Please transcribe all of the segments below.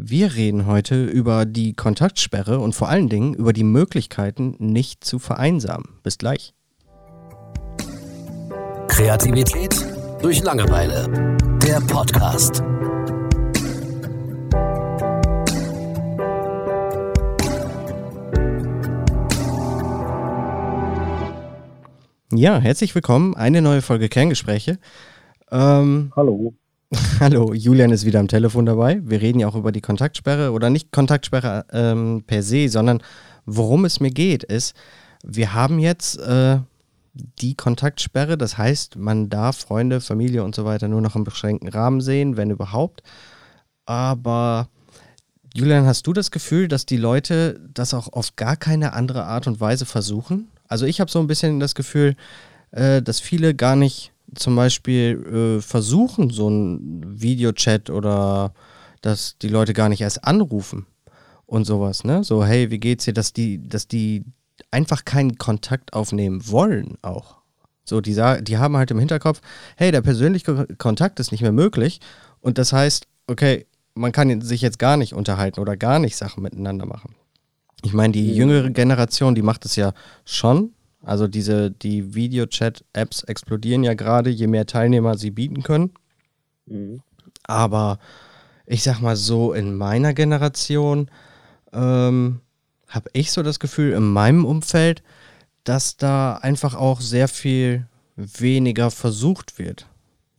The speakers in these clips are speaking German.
Wir reden heute über die Kontaktsperre und vor allen Dingen über die Möglichkeiten, nicht zu vereinsamen. Bis gleich. Kreativität durch Langeweile. Der Podcast. Ja, herzlich willkommen. Eine neue Folge Kerngespräche. Ähm, Hallo. Hallo, Julian ist wieder am Telefon dabei. Wir reden ja auch über die Kontaktsperre oder nicht Kontaktsperre ähm, per se, sondern worum es mir geht, ist, wir haben jetzt äh, die Kontaktsperre. Das heißt, man darf Freunde, Familie und so weiter nur noch im beschränkten Rahmen sehen, wenn überhaupt. Aber Julian, hast du das Gefühl, dass die Leute das auch auf gar keine andere Art und Weise versuchen? Also ich habe so ein bisschen das Gefühl, äh, dass viele gar nicht zum Beispiel äh, versuchen, so ein Videochat oder dass die Leute gar nicht erst anrufen und sowas, ne? So, hey, wie geht's dir? Dass die, dass die einfach keinen Kontakt aufnehmen wollen auch. So, die, die haben halt im Hinterkopf, hey, der persönliche Kontakt ist nicht mehr möglich. Und das heißt, okay, man kann sich jetzt gar nicht unterhalten oder gar nicht Sachen miteinander machen. Ich meine, die jüngere Generation, die macht es ja schon, also diese, die Videochat-Apps explodieren ja gerade, je mehr Teilnehmer sie bieten können. Mhm. Aber ich sag mal so, in meiner Generation ähm, habe ich so das Gefühl, in meinem Umfeld, dass da einfach auch sehr viel weniger versucht wird.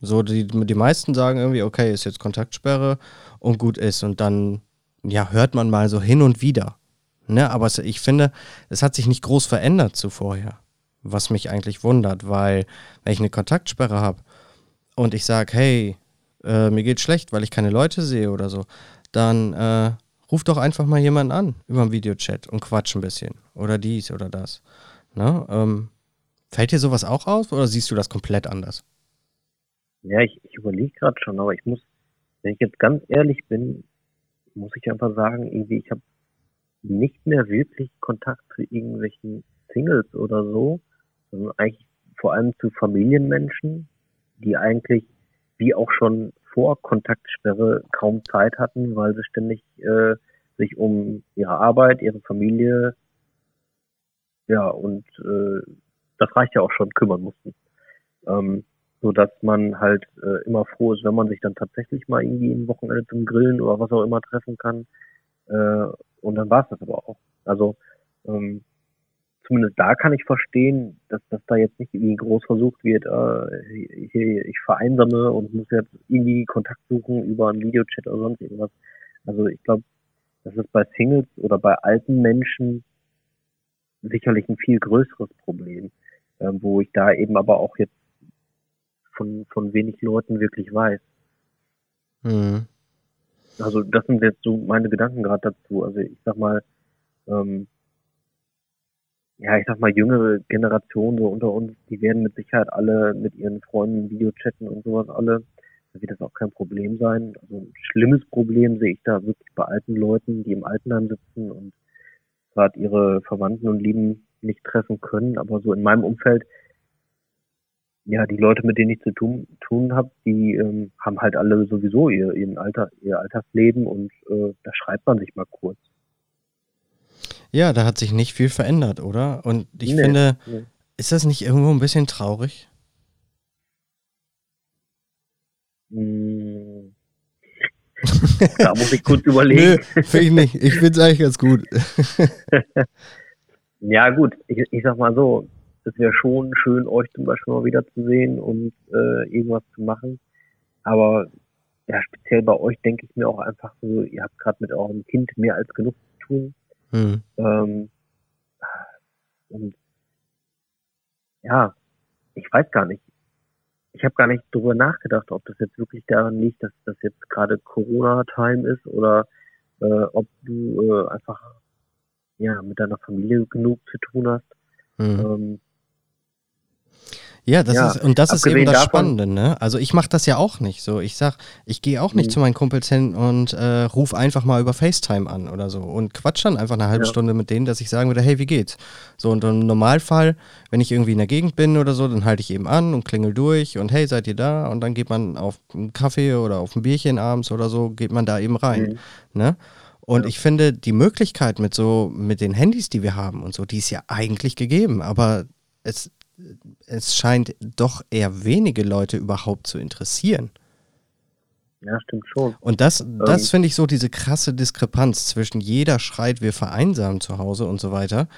So, die, die meisten sagen irgendwie, okay, ist jetzt Kontaktsperre und gut ist. Und dann, ja, hört man mal so hin und wieder. Ne? Aber ich finde, es hat sich nicht groß verändert zu vorher. Was mich eigentlich wundert, weil wenn ich eine Kontaktsperre habe und ich sage, hey, äh, mir geht schlecht, weil ich keine Leute sehe oder so, dann äh, ruf doch einfach mal jemanden an über einen Videochat und quatsch ein bisschen. Oder dies oder das. Ne? Ähm, fällt dir sowas auch auf oder siehst du das komplett anders? Ja, ich, ich überlege gerade schon, aber ich muss, wenn ich jetzt ganz ehrlich bin, muss ich einfach sagen, irgendwie, ich habe nicht mehr wirklich Kontakt zu irgendwelchen Singles oder so, sondern eigentlich vor allem zu Familienmenschen, die eigentlich wie auch schon vor Kontaktsperre kaum Zeit hatten, weil sie ständig äh, sich um ihre Arbeit, ihre Familie, ja und äh, das reicht ja auch schon kümmern mussten. Ähm, so dass man halt äh, immer froh ist, wenn man sich dann tatsächlich mal irgendwie ein Wochenende zum Grillen oder was auch immer treffen kann. Äh, und dann war es das aber auch. Also ähm, zumindest da kann ich verstehen, dass, dass da jetzt nicht irgendwie groß versucht wird, äh, ich, ich vereinsame und muss jetzt irgendwie Kontakt suchen über einen Videochat oder sonst irgendwas. Also ich glaube, das ist bei Singles oder bei alten Menschen sicherlich ein viel größeres Problem, äh, wo ich da eben aber auch jetzt von, von wenig Leuten wirklich weiß. Mhm. Also das sind jetzt so meine Gedanken gerade dazu. Also ich sag mal, ähm, ja, ich sag mal, jüngere Generationen so unter uns, die werden mit Sicherheit alle mit ihren Freunden Video chatten und sowas alle. Da wird das auch kein Problem sein. Also ein schlimmes Problem sehe ich da wirklich bei alten Leuten, die im Altenheim sitzen und gerade ihre Verwandten und Lieben nicht treffen können. Aber so in meinem Umfeld ja, die Leute, mit denen ich zu tun, tun habe, die ähm, haben halt alle sowieso ihr, ihren Alter, ihr Alltagsleben und äh, da schreibt man sich mal kurz. Ja, da hat sich nicht viel verändert, oder? Und ich nee, finde, nee. ist das nicht irgendwo ein bisschen traurig? Hm. da muss ich kurz überlegen. Finde ich nicht. Ich finde es eigentlich ganz gut. ja, gut, ich, ich sag mal so, es wäre schon schön, euch zum Beispiel mal wieder zu sehen und äh, irgendwas zu machen. Aber ja, speziell bei euch denke ich mir auch einfach so, ihr habt gerade mit eurem Kind mehr als genug zu tun. Mhm. Ähm, und ja, ich weiß gar nicht. Ich habe gar nicht darüber nachgedacht, ob das jetzt wirklich daran liegt, dass das jetzt gerade Corona-Time ist oder äh, ob du äh, einfach ja mit deiner Familie genug zu tun hast. Mhm. Ähm, Ja, das Ja, ist, und das ist eben das davon- Spannende, ne? Also ich mache das ja auch nicht so. Ich sag, ich gehe auch nicht Mhm. zu meinen Kumpels hin und äh, ruf einfach mal über FaceTime an oder so und quatsch dann einfach eine halbe Ja. Stunde mit denen, dass ich sagen würde, hey, wie geht's? So, und im Normalfall, wenn ich irgendwie in der Gegend bin oder so, dann halte ich eben an und klingel durch und hey, seid ihr da? Und dann geht man auf einen Kaffee oder auf ein Bierchen abends oder so, geht man da eben rein. Mhm. Ne? Und ich finde, die Möglichkeit mit so, mit den Handys, die wir haben und so, die ist ja eigentlich gegeben, aber es, es scheint doch eher wenige Leute überhaupt zu interessieren. Ja, stimmt schon. Und das, das Ähm. finde ich so diese krasse Diskrepanz zwischen jeder schreit, wir vereinsamen zu Hause und so weiter.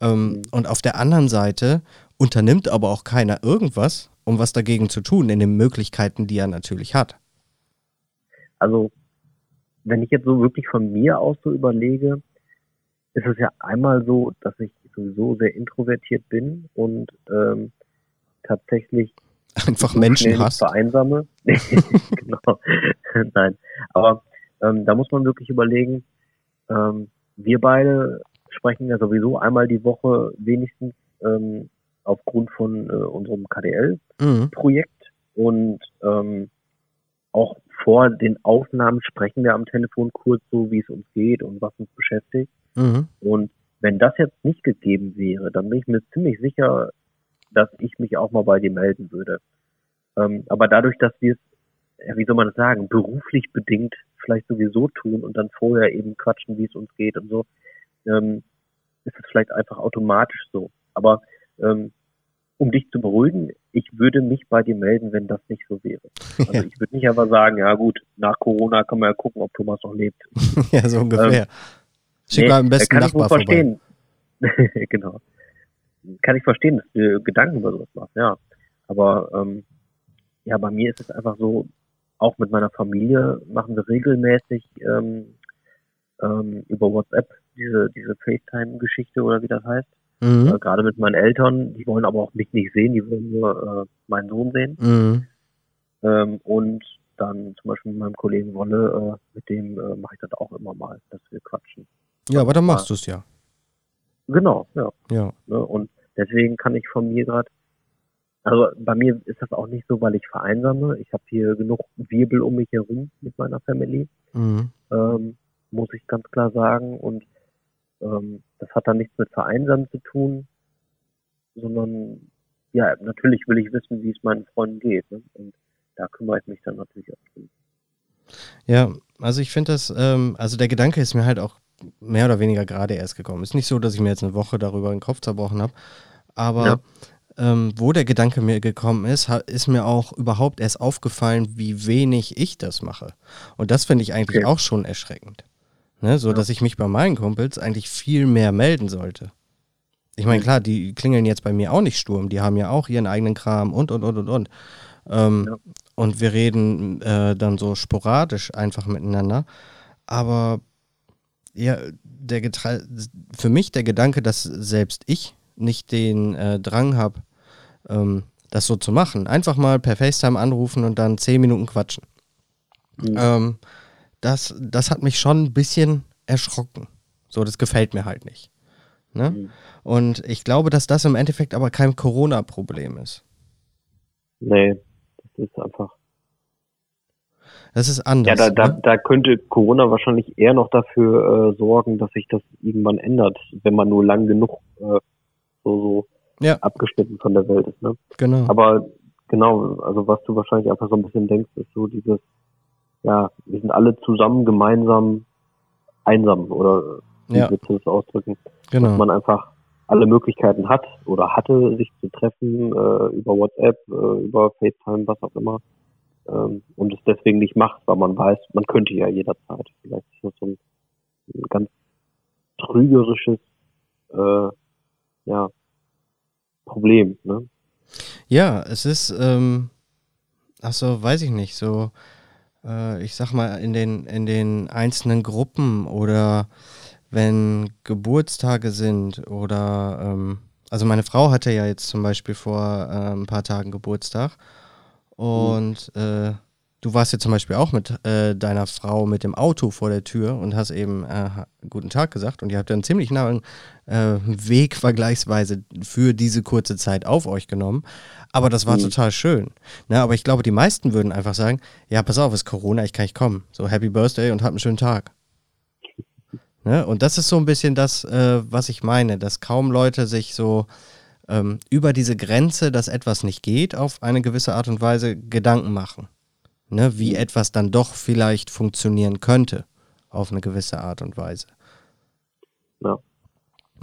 Ähm, Mhm. Und auf der anderen Seite unternimmt aber auch keiner irgendwas, um was dagegen zu tun, in den Möglichkeiten, die er natürlich hat. Also, wenn ich jetzt so wirklich von mir aus so überlege, ist es ja einmal so, dass ich sowieso sehr introvertiert bin und ähm, tatsächlich Einfach so Menschen hasst. vereinsame. genau. Nein. Aber ähm, da muss man wirklich überlegen, ähm, wir beide sprechen ja sowieso einmal die Woche wenigstens ähm, aufgrund von äh, unserem KDL-Projekt Mhm. und ähm, auch vor den Aufnahmen sprechen wir am Telefon kurz so, wie es uns geht und was uns beschäftigt. Mhm. Und wenn das jetzt nicht gegeben wäre, dann bin ich mir ziemlich sicher, dass ich mich auch mal bei dir melden würde. Ähm, aber dadurch, dass wir es, wie soll man das sagen, beruflich bedingt vielleicht sowieso tun und dann vorher eben quatschen, wie es uns geht und so, ähm, ist es vielleicht einfach automatisch so. Aber ähm, um dich zu beruhigen, ich würde mich bei dir melden, wenn das nicht so wäre. Also ich würde nicht einfach sagen, ja gut, nach Corona kann man ja gucken, ob Thomas noch lebt. ja, so ungefähr. Schick Nee, mal am besten kann ich wohl Nachbar vorbei. verstehen. genau. Kann ich verstehen, dass du Gedanken über sowas machst, ja. Aber ähm, ja, bei mir ist es einfach so, auch mit meiner Familie machen wir regelmäßig ähm, ähm, über WhatsApp diese, diese FaceTime-Geschichte oder wie das heißt. Mhm. Äh, Gerade mit meinen Eltern, die wollen aber auch mich nicht sehen, die wollen nur äh, meinen Sohn sehen. Mhm. Ähm, und dann zum Beispiel mit meinem Kollegen Wolle, äh, mit dem äh, mache ich das auch immer mal, dass wir quatschen. Ja, aber dann machst du es ja. Genau, ja. Ja. Ne? Und deswegen kann ich von mir gerade, also bei mir ist das auch nicht so, weil ich vereinsame. Ich habe hier genug Wirbel um mich herum mit meiner Family, Mhm. ähm, muss ich ganz klar sagen. Und ähm, das hat dann nichts mit Vereinsamen zu tun, sondern ja, natürlich will ich wissen, wie es meinen Freunden geht. Ne? Und da kümmere ich mich dann natürlich auch drum. Ja, also ich finde das, ähm, also der Gedanke ist mir halt auch mehr oder weniger gerade erst gekommen. Ist nicht so, dass ich mir jetzt eine Woche darüber den Kopf zerbrochen habe, aber Ja. ähm, wo der Gedanke mir gekommen ist, ist mir auch überhaupt erst aufgefallen, wie wenig ich das mache. Und das finde ich eigentlich Okay. auch schon erschreckend. Ne? So, Ja. dass ich mich bei meinen Kumpels eigentlich viel mehr melden sollte. Ich meine, Mhm. klar, die klingeln jetzt bei mir auch nicht Sturm, die haben ja auch ihren eigenen Kram und, und, und, und, und. Ähm, Ja. Und wir reden äh, dann so sporadisch einfach miteinander. Aber ja, der Getre für mich der Gedanke, dass selbst ich nicht den äh, Drang habe, ähm, das so zu machen. Einfach mal per FaceTime anrufen und dann zehn Minuten quatschen. Mhm. Ähm, das, das hat mich schon ein bisschen erschrocken. So, das gefällt mir halt nicht. Ne? Mhm. Und ich glaube, dass das im Endeffekt aber kein Corona-Problem ist. Nee, das ist einfach. Das ist Ja, anders. da, da, ne? da könnte Corona wahrscheinlich eher noch dafür äh, sorgen, dass sich das irgendwann ändert, wenn man nur lang genug äh, so, so Ja. abgeschnitten von der Welt ist. Ne? Genau. Aber genau, also was du wahrscheinlich einfach so ein bisschen denkst, ist so dieses, ja, wir sind alle zusammen gemeinsam einsam oder wie Ja. willst du das ausdrücken? genau. Dass man einfach alle Möglichkeiten hat oder hatte, sich zu treffen äh, über WhatsApp, äh, über FaceTime, was auch immer. Ähm, und es deswegen nicht macht, weil man weiß, man könnte ja jederzeit. Vielleicht ist das so ein, ein ganz trügerisches äh, ja, Problem. Ne? Ja, es ist, ähm, ach so, weiß ich nicht, so, äh, ich sag mal, in den, in den einzelnen Gruppen oder wenn Geburtstage sind oder, ähm, also meine Frau hatte ja jetzt zum Beispiel vor äh, ein paar Tagen Geburtstag und äh, du warst ja zum Beispiel auch mit äh, deiner Frau mit dem Auto vor der Tür und hast eben äh, guten Tag gesagt und ihr habt ja einen ziemlich nahen äh, Weg vergleichsweise für diese kurze Zeit auf euch genommen. Aber das war mhm. total schön. Ne, aber ich glaube, die meisten würden einfach sagen, ja, pass auf, es ist Corona, ich kann nicht kommen. So, Happy Birthday und hab einen schönen Tag. Ne? Und das ist so ein bisschen das, äh, was ich meine, dass kaum Leute sich so ähm, über diese Grenze, dass etwas nicht geht, auf eine gewisse Art und Weise Gedanken machen ne, wie etwas dann doch vielleicht funktionieren könnte auf eine gewisse Art und Weise. Ja.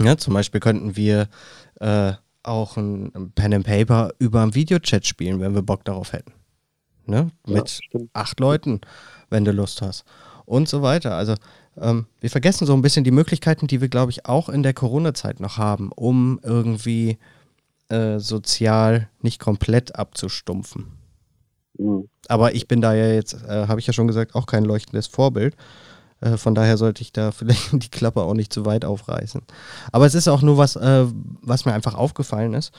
ja zum Beispiel könnten wir äh, auch ein Pen and Paper über einen Videochat spielen, wenn wir Bock darauf hätten. Ne? Mit ja, acht Leuten, wenn du Lust hast. Und so weiter. Also ähm, wir vergessen so ein bisschen die Möglichkeiten, die wir, glaube ich, auch in der Corona-Zeit noch haben, um irgendwie äh, sozial nicht komplett abzustumpfen. Mhm. Aber ich bin da ja jetzt, äh, habe ich ja schon gesagt, auch kein leuchtendes Vorbild. Äh, von daher sollte ich da vielleicht die Klappe auch nicht zu weit aufreißen. Aber es ist auch nur was, äh, was mir einfach aufgefallen ist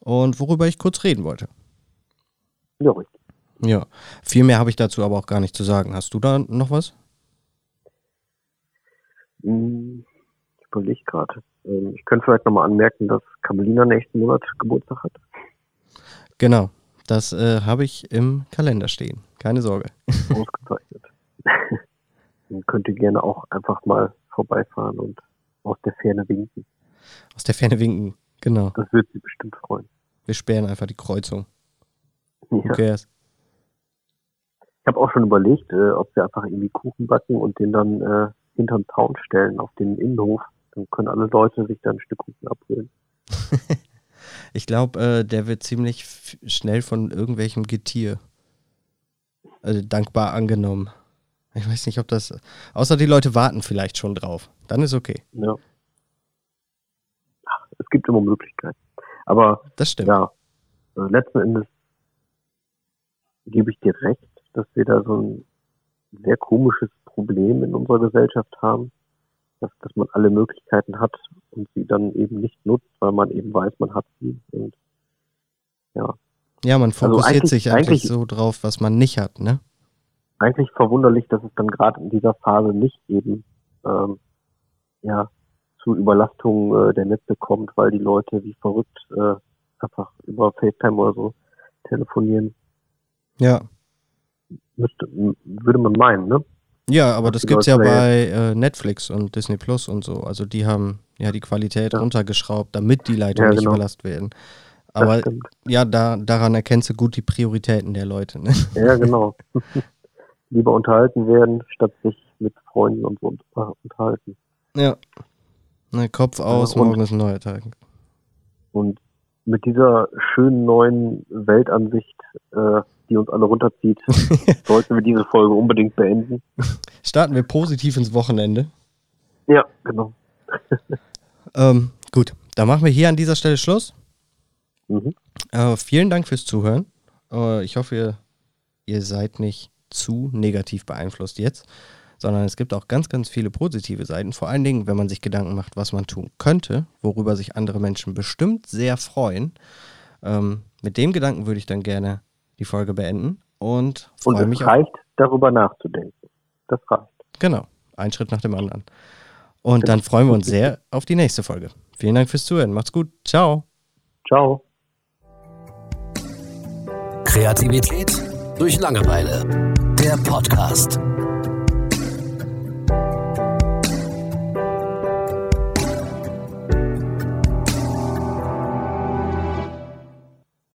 und worüber ich kurz reden wollte. Ja, richtig. Ja, viel mehr habe ich dazu aber auch gar nicht zu sagen. Hast du da noch was? Hm, ich überlege gerade. Ähm, ich könnte vielleicht nochmal anmerken, dass Kamelina nächsten Monat Geburtstag hat. Genau, das äh, habe ich im Kalender stehen. Keine Sorge. Ausgezeichnet. Man könnte gerne auch einfach mal vorbeifahren und aus der Ferne winken. Aus der Ferne winken, genau. Das würde sie bestimmt freuen. Wir sperren einfach die Kreuzung. Ja. Okay. Ich habe auch schon überlegt, äh, ob wir einfach irgendwie Kuchen backen und den dann äh, hinterm Zaun stellen auf den Innenhof. Dann können alle Leute sich da ein Stück Kuchen abholen. Ich glaube, äh, der wird ziemlich schnell von irgendwelchem Getier also dankbar angenommen. Ich weiß nicht, ob das. Außer die Leute warten vielleicht schon drauf. Dann ist okay. Ja. Es gibt immer Möglichkeiten. Aber das stimmt. Ja, äh, letzten Endes gebe ich dir recht, dass wir da so ein sehr komisches Problem in unserer Gesellschaft haben dass, dass man alle Möglichkeiten hat und sie dann eben nicht nutzt, weil man eben weiß, man hat sie. Und ja. Ja, man also fokussiert also sich eigentlich so drauf, was man nicht hat, ne? Eigentlich verwunderlich, dass es dann gerade in dieser Phase nicht eben ähm, ja zu Überlastungen äh, der Netze kommt, weil die Leute wie verrückt äh, einfach über FaceTime oder so telefonieren. Ja. Müsste, würde man meinen, ne? Ja, aber das gibt es ja bei äh, Netflix und Disney Plus und so. Also die haben ja die Qualität ja. runtergeschraubt, damit die Leitungen ja, genau. nicht überlastet werden. Aber ja, da, daran erkennst du gut die Prioritäten der Leute. Ne? Ja, genau. Lieber unterhalten werden, statt sich mit Freunden und so unterhalten. Ja. Na, Kopf aus, und, morgen ist ein neuer Tag. Und mit dieser schönen neuen Weltansicht äh, die uns alle runterzieht, sollten wir diese Folge unbedingt beenden. Starten wir positiv ins Wochenende. Ja, genau. ähm, gut, dann machen wir hier an dieser Stelle Schluss. Mhm. Äh, vielen Dank fürs Zuhören. Äh, ich hoffe, ihr, ihr seid nicht zu negativ beeinflusst jetzt, sondern es gibt auch ganz, ganz viele positive Seiten. Vor allen Dingen, wenn man sich Gedanken macht, was man tun könnte, worüber sich andere Menschen bestimmt sehr freuen. Ähm, mit dem Gedanken würde ich dann gerne die Folge beenden und freue und mich. Es reicht, darüber nachzudenken. Das reicht. Genau, ein Schritt nach dem anderen. Und genau. dann freuen wir uns sehr auf die nächste Folge. Vielen Dank fürs Zuhören. Macht's gut. Ciao. Ciao. Kreativität durch Langeweile. Der Podcast.